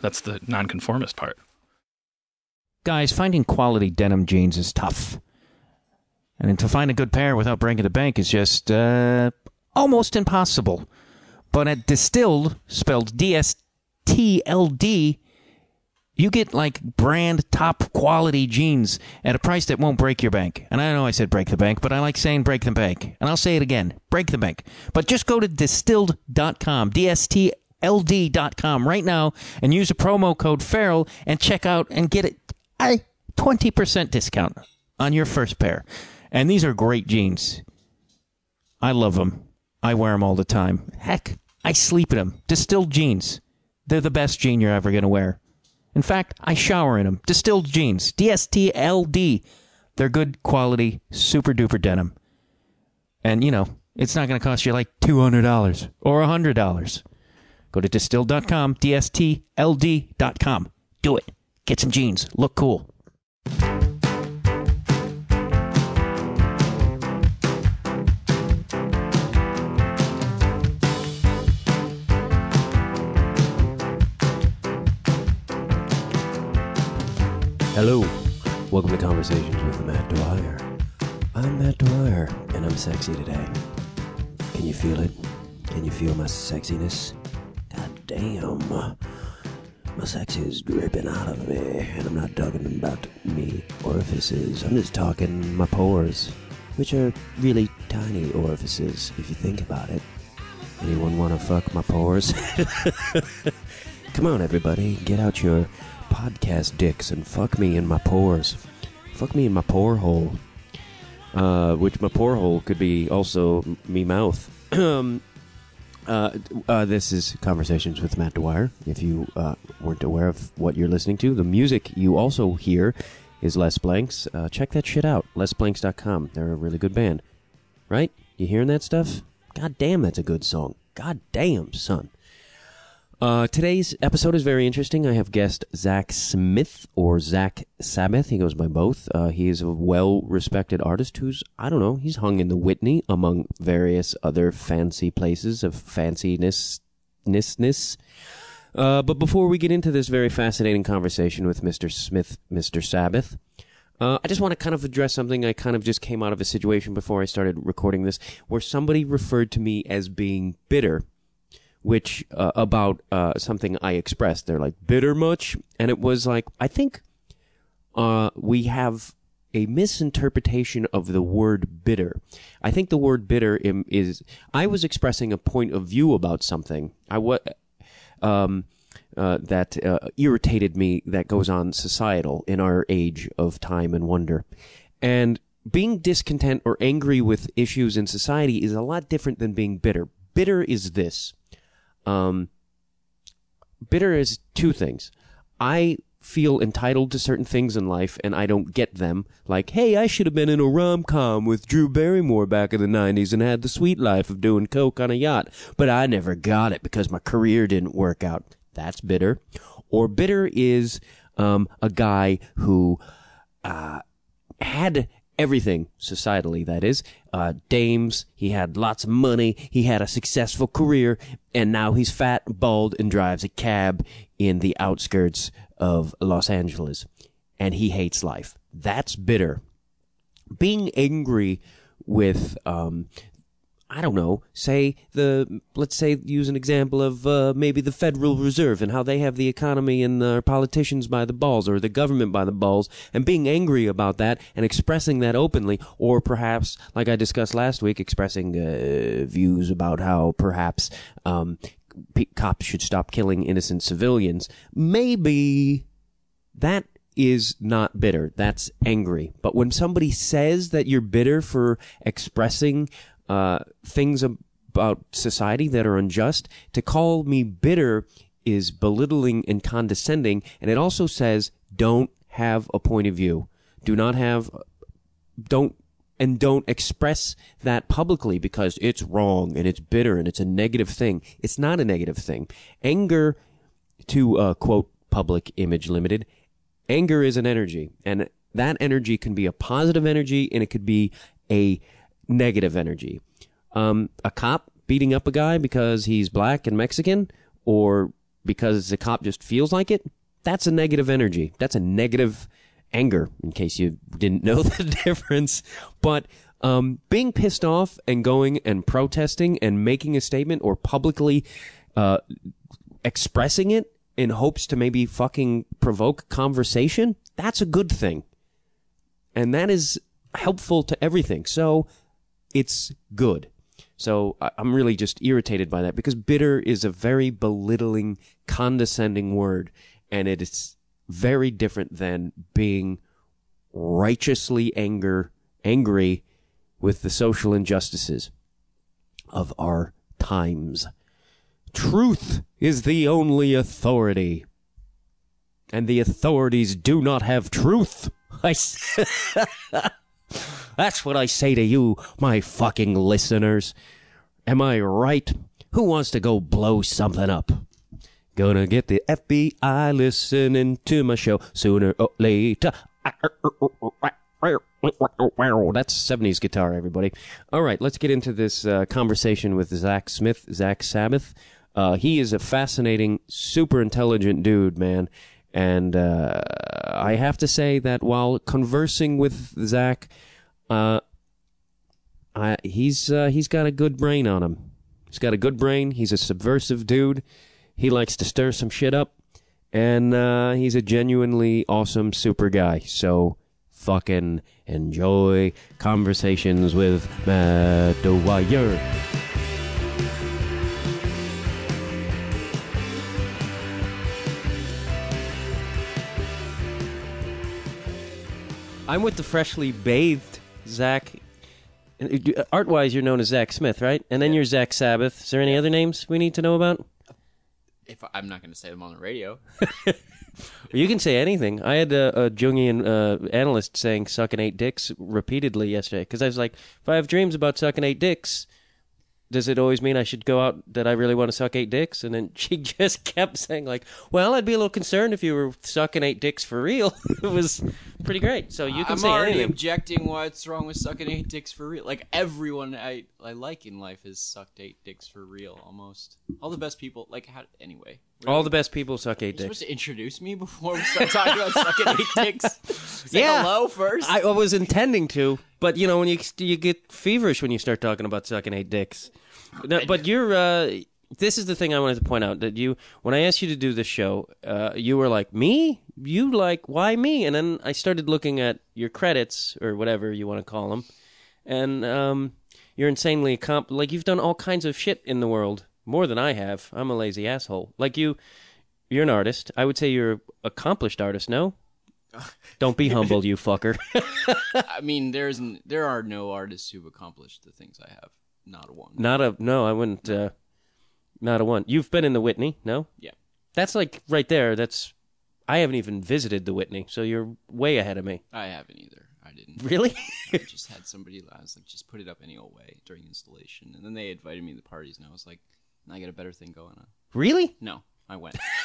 That's the nonconformist part. Guys, finding quality denim jeans is tough. And to find a good pair without breaking the bank is just uh, almost impossible. But at Distilled, spelled D S T L D, you get like brand top quality jeans at a price that won't break your bank. And I know I said break the bank, but I like saying break the bank. And I'll say it again break the bank. But just go to distilled.com, D S T ld.com right now and use a promo code Feral and check out and get a 20% discount on your first pair. And these are great jeans. I love them i wear them all the time. Heck i sleep in them distilled jeans. They're the best jean you're ever going to wear. In fact i shower in them distilled jeans. Dstld they're good quality super duper denim. And you know it's not going to cost you like $200 or $100 Go to distill.com, D-S-T-L-D.com. Do it. Get some jeans. Look cool. Hello. Welcome to Conversations with Matt Dwyer. I'm Matt Dwyer, and I'm sexy today. Can you feel it? Can you feel my sexiness? Damn. My sex is dripping out of me, and I'm not talking about me orifices. I'm just talking my pores, which are really tiny orifices if you think about it. Anyone want to fuck my pores? Come on, everybody, get out your podcast dicks and fuck me in my pores. Fuck me in my pore hole. Uh, which my pore hole could be also me mouth. Um, uh, uh, this is Conversations with Matt Dwyer. If you uh, weren't aware of what you're listening to, the music you also hear is Les Blanks. Uh, check that shit out, lesblanks.com. They're a really good band. Right? You hearing that stuff? God damn, that's a good song. God damn, son. Uh, today's episode is very interesting. I have guest Zak Smith or Zak Sabbath. He goes by both. Uh, he is a well respected artist who's, I don't know, he's hung in the Whitney among various other fancy places of fanciness. Uh, but before we get into this very fascinating conversation with Mr. Smith, Mr. Sabbath, uh, I just want to kind of address something. I kind of just came out of a situation before I started recording this where somebody referred to me as being bitter which uh, about uh, something I expressed. They're like bitter much, and it was like I think uh, we have a misinterpretation of the word bitter. I think the word bitter is. I was expressing a point of view about something. I was. Um, uh, that uh, irritated me that goes on societal in our age of time and wonder. And being discontent or angry with issues in society is a lot different than being bitter. Bitter is this um, bitter is two things. I feel entitled to certain things in life and I don't get them. Like, hey, I should have been in a rom com with Drew Barrymore back in the 90s and had the sweet life of doing coke on a yacht, but I never got it because my career didn't work out. That's bitter. Or bitter is um, a guy who uh, had everything societally, that is. Uh, dames, he had lots of money, he had a successful career, and now he's fat, bald, and drives a cab in the outskirts of Los Angeles. And he hates life. That's bitter. Being angry with um, I don't know, say the, let's say, use an example of uh, maybe the Federal Reserve and how they have the economy and their politicians by the balls or the government by the balls and being angry about that and expressing that openly, or perhaps, like I discussed last week, expressing uh, views about how perhaps um, cops should stop killing innocent civilians. Maybe that is not bitter. That's angry. But when somebody says that you're bitter for expressing uh, things about society that are unjust. To call me bitter is belittling and condescending, and it also says don't have a point of view. Do not have don't and don't express that publicly because it's wrong and it's bitter and it's a negative thing. It's not a negative thing. Anger, to uh, quote Public Image Limited, anger is an energy, and that energy can be a positive energy and it could be a negative energy. Um, a cop beating up a guy because he's black and Mexican, or because the cop just feels like it, that's a negative energy. That's a negative anger, in case you didn't know the difference. But um, being pissed off and going and protesting and making a statement or publicly uh, expressing it in hopes to maybe fucking provoke conversation, that's a good thing. And that is helpful to everything. So it's good. So I'm really just irritated by that because bitter is a very belittling, condescending word, and it is very different than being righteously anger angry with the social injustices of our times. Truth is the only authority, and the authorities do not have truth. I That's what I say to you, my fucking listeners. Am I right? Who wants to go blow something up? Gonna get the FBI listening to my show sooner or later. That's 70s guitar, everybody. All right, let's get into this uh, conversation with Zak Smith, Zak Sabbath. Uh, he is a fascinating, super intelligent dude, man. And uh, I have to say that while conversing with Zak, uh, I, he's uh, he's got a good brain on him. He's got a good brain. He's a subversive dude. He likes to stir some shit up, and uh, he's a genuinely awesome super guy. So fucking enjoy conversations with Matt Dwyer. I'm with the freshly bathed Zak. Art wise, you're known as Zak Smith, right? And then you're Zak Sabbath. Is there any other names we need to know about? If I'm not going to say them on the radio, You can say anything. I had a, a Jungian uh, analyst saying sucking eight dicks repeatedly yesterday because I was like, if I have dreams about sucking eight dicks, does it always mean I should go out that I really want to suck eight dicks? And then she just kept saying like, well, I'd be a little concerned if you were sucking eight dicks for real. it was pretty great. So you can say. I'm say already anything. objecting. What's wrong with sucking eight dicks for real? Like everyone I I like in life has sucked eight dicks for real. Almost all the best people. Like how? Anyway, All the best people suck eight You're dicks. supposed to introduce me before we start talking about sucking eight dicks. Say Yeah. hello first. I, I was intending to, but you know when you you get feverish when you start talking about sucking eight dicks. No, but you're. Uh, this is the thing I wanted to point out that you when I asked you to do this show, uh, you were like me. You like why me? And then I started looking at your credits or whatever you want to call them, and um, you're insanely comp. Like you've done all kinds of shit in the world more than I have. I'm a lazy asshole. Like you, you're an artist. I would say you're an accomplished artist. No. Don't be humble, you fucker. I mean, there's there are no artists who've accomplished the things I have. Not a one. Not a no, I wouldn't. Uh, not a one. You've been in the Whitney, no? Yeah. That's like right there. That's I haven't even visited the Whitney, so you're way ahead of me. I haven't either. I didn't. Really? I just had somebody. I was like, just put it up any old way during installation, and then they invited me to the parties, and I was like, I got a better thing going on. really? No, I went.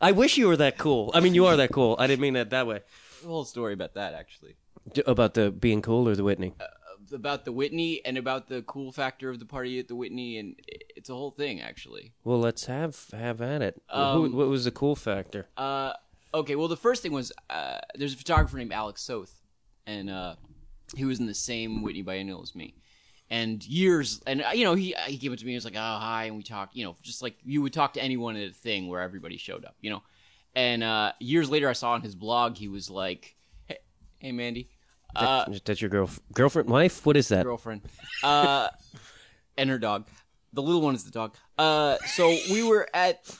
I wish you were that cool. I mean, you are that cool. I didn't mean that that way. a whole story about that actually. D- about the being cool or the Whitney. Uh, about the Whitney and about the cool factor of the party at the Whitney, and it's a whole thing actually. Well, let's have have at it. Who, Um, what was the cool factor? Uh, okay, well the first thing was uh, there's a photographer named Alec Soth, and uh, he was in the same Whitney biennial as me. And years, and uh, you know, he he came up to me. He was like, "Oh, hi," and we talked. You know, just like you would talk to anyone at a thing where everybody showed up. You know, and uh, years later, I saw on his blog he was like, "Hey, hey Mandy, uh, That's your girl, girlfriend, wife. What is that? girlfriend, uh, and her dog. The little one is the dog. Uh, so we were at,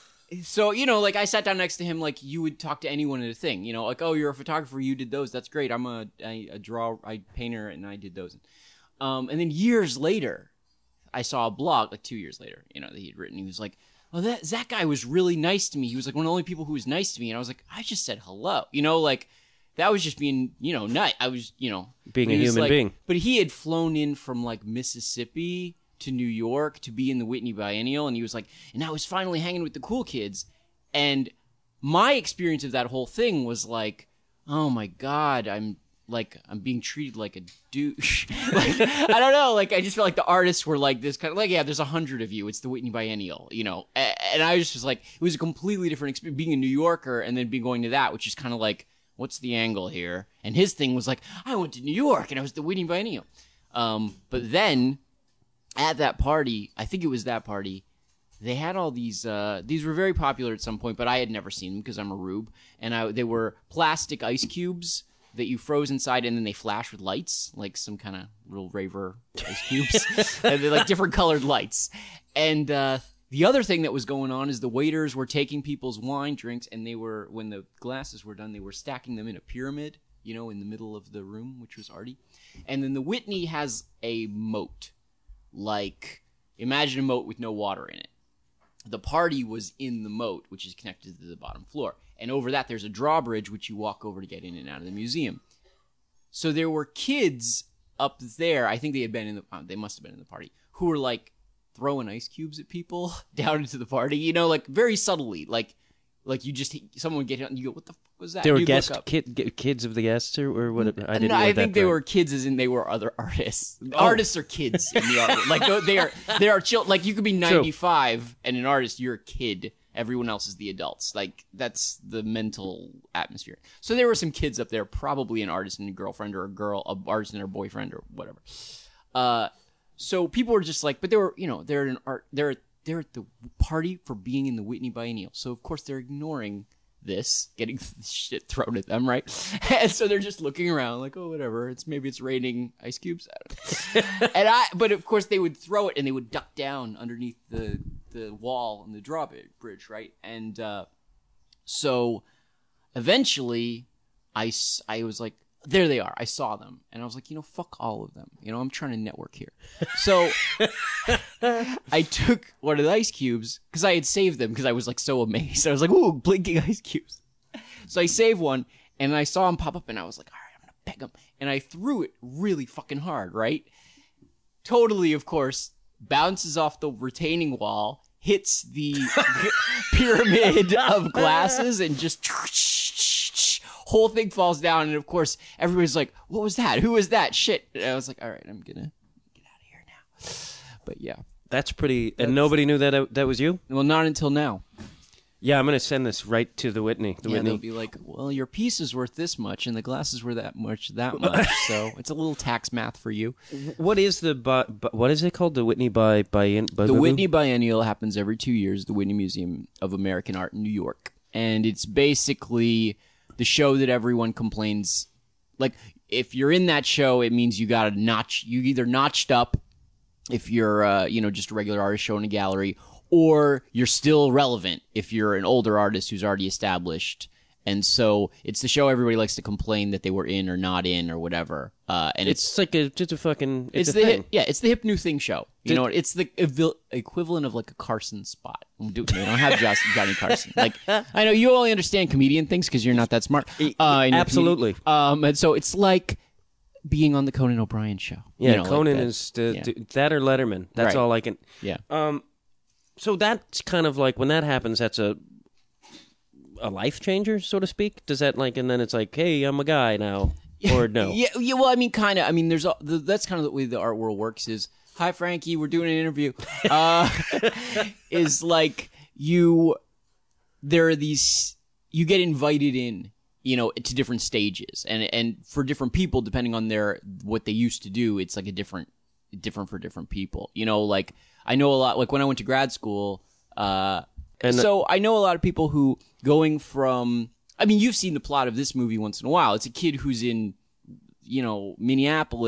so you know, like I sat down next to him, like you would talk to anyone at a thing, you know, like oh, you're a photographer, you did those, that's great. I'm a, a, a draw, I painter, and I did those. Um, and then years later, I saw a blog, like two years later, you know, that he'd written. He was like, oh, that that guy was really nice to me. He was like one of the only people who was nice to me, and I was like, I just said hello. You know, like that was just being, you know, nut. I was, you know, Being a human like- being. But he had flown in from like Mississippi to New York to be in the Whitney Biennial, and he was like, and I was finally hanging with the cool kids, and my experience of that whole thing was like, oh my god, I'm like I'm being treated like a douche. like I don't know, like I just felt like the artists were like this kind of like yeah, there's a hundred of you. It's the Whitney Biennial, you know, and I was just like it was a completely different experience being a New Yorker and then being going to that, which is kind of like what's the angle here? And his thing was like I went to New York and I was the Whitney Biennial, um, but then at that party, I think it was that party they had all these uh, these were very popular at some point but i had never seen them because i'm a rube. And I, they were plastic ice cubes that you froze inside and then they flash with lights like some kind of little raver ice cubes. And they're like different colored lights. And uh, the other thing that was going on is the waiters were taking people's wine drinks and they were when the glasses were done they were stacking them in a pyramid you know in the middle of the room which was arty and then the whitney has a moat like imagine a moat with no water in it the party was in the moat, which is connected to the bottom floor. And over that, there's a drawbridge, which you walk over to get in and out of the museum. So there were kids up there. I think they had been in the, uh, they must have been in the party, who were like throwing ice cubes at people down into the party, you know, like very subtly. Like, like you just, someone would get hit and you go, what the fuck was that? They were guest kid, kids of the guests, or, or what? I didn't. No, I think they right. were kids, as in they were other artists. Oh. Artists are kids in the art. Like they- they are, they are chill. Like you could be ninety five and an artist, you're a kid. Everyone else is the adults. Like that's the mental atmosphere. So there were some kids up there, probably an artist and a girlfriend, or a girl, a artist and her boyfriend, or whatever. Uh, so people were just like, but they were, you know, they're an art, they're they're at the party for being in the Whitney Biennial. So of course they're ignoring this, getting shit thrown at them, right? And so they're just looking around, like, oh, whatever. It's maybe it's raining ice cubes. I and I, but of course they would throw it and they would duck down underneath the the wall and the drawbridge, right? And uh, so eventually, I I was like, there they are. I saw them, and I was like, you know, fuck all of them. You know, I'm trying to network here. So I took one of the ice cubes because I had saved them because I was like so amazed. I was like, ooh, blinking ice cubes. So I saved one, and I saw him pop up, and I was like, all right, I'm gonna peg him, and I threw it really fucking hard, right? Totally, of course, bounces off the retaining wall, hits the pyramid of glasses, and just whole thing falls down. And of course, everybody's like, "What was that? Who was that? Shit!" And I was like, "All right, I'm gonna get out of here now." But yeah, That's pretty. And nobody knew that that was you. well, not until now. Yeah, I'm gonna send this right to the Whitney. The Yeah, Whitney. they'll be like, "Well, your piece is worth this much, and the glasses were that much, that much." so it's a little tax math for you. What is the bi- bi- what is it called? The Whitney by by, by The Whitney Biennial happens every two years. The Whitney Museum of American Art in New York, and it's basically the show that everyone complains. Like, if you're in that show, it means you got a notch. You either notched up if you're, uh, you know, just a regular artist show in a gallery, or you're still relevant if you're an older artist who's already established. And so it's the show everybody likes to complain that they were in or not in or whatever. Uh, and it's It's like a just a fucking. It's, it's, the hip, yeah, it's the hip new thing show. You Did- know, it's the evi- equivalent of like a Carson spot. We do- we don't have Josh, Johnny Carson. Like I know you only understand comedian things because you're not that smart. Uh, comedian. absolutely. Um, and so it's like being on the Conan O'Brien show. Yeah, You know, like Conan that. is the, yeah. that or Letterman. That's Right. all I can. yeah. Um, so that's kind of like when that happens. That's a a life changer, so to speak. Does that like, and then it's like, hey, I'm a guy now, or no? Yeah, yeah. Well, I mean, kind of. I mean, there's a, the, that's kind of the way the art world works. Is hi, Frankie, we're doing an interview. Uh, is like you. There are these. You get invited in, you know, to different stages, and and for different people, depending on their what they used to do, it's like a different, different for different people. You know, like I know a lot. Like when I went to grad school. Uh, And- so I know a lot of people who going from. I mean, you've seen the plot of this movie once in a while. It's a kid who's in, you know, Minneapolis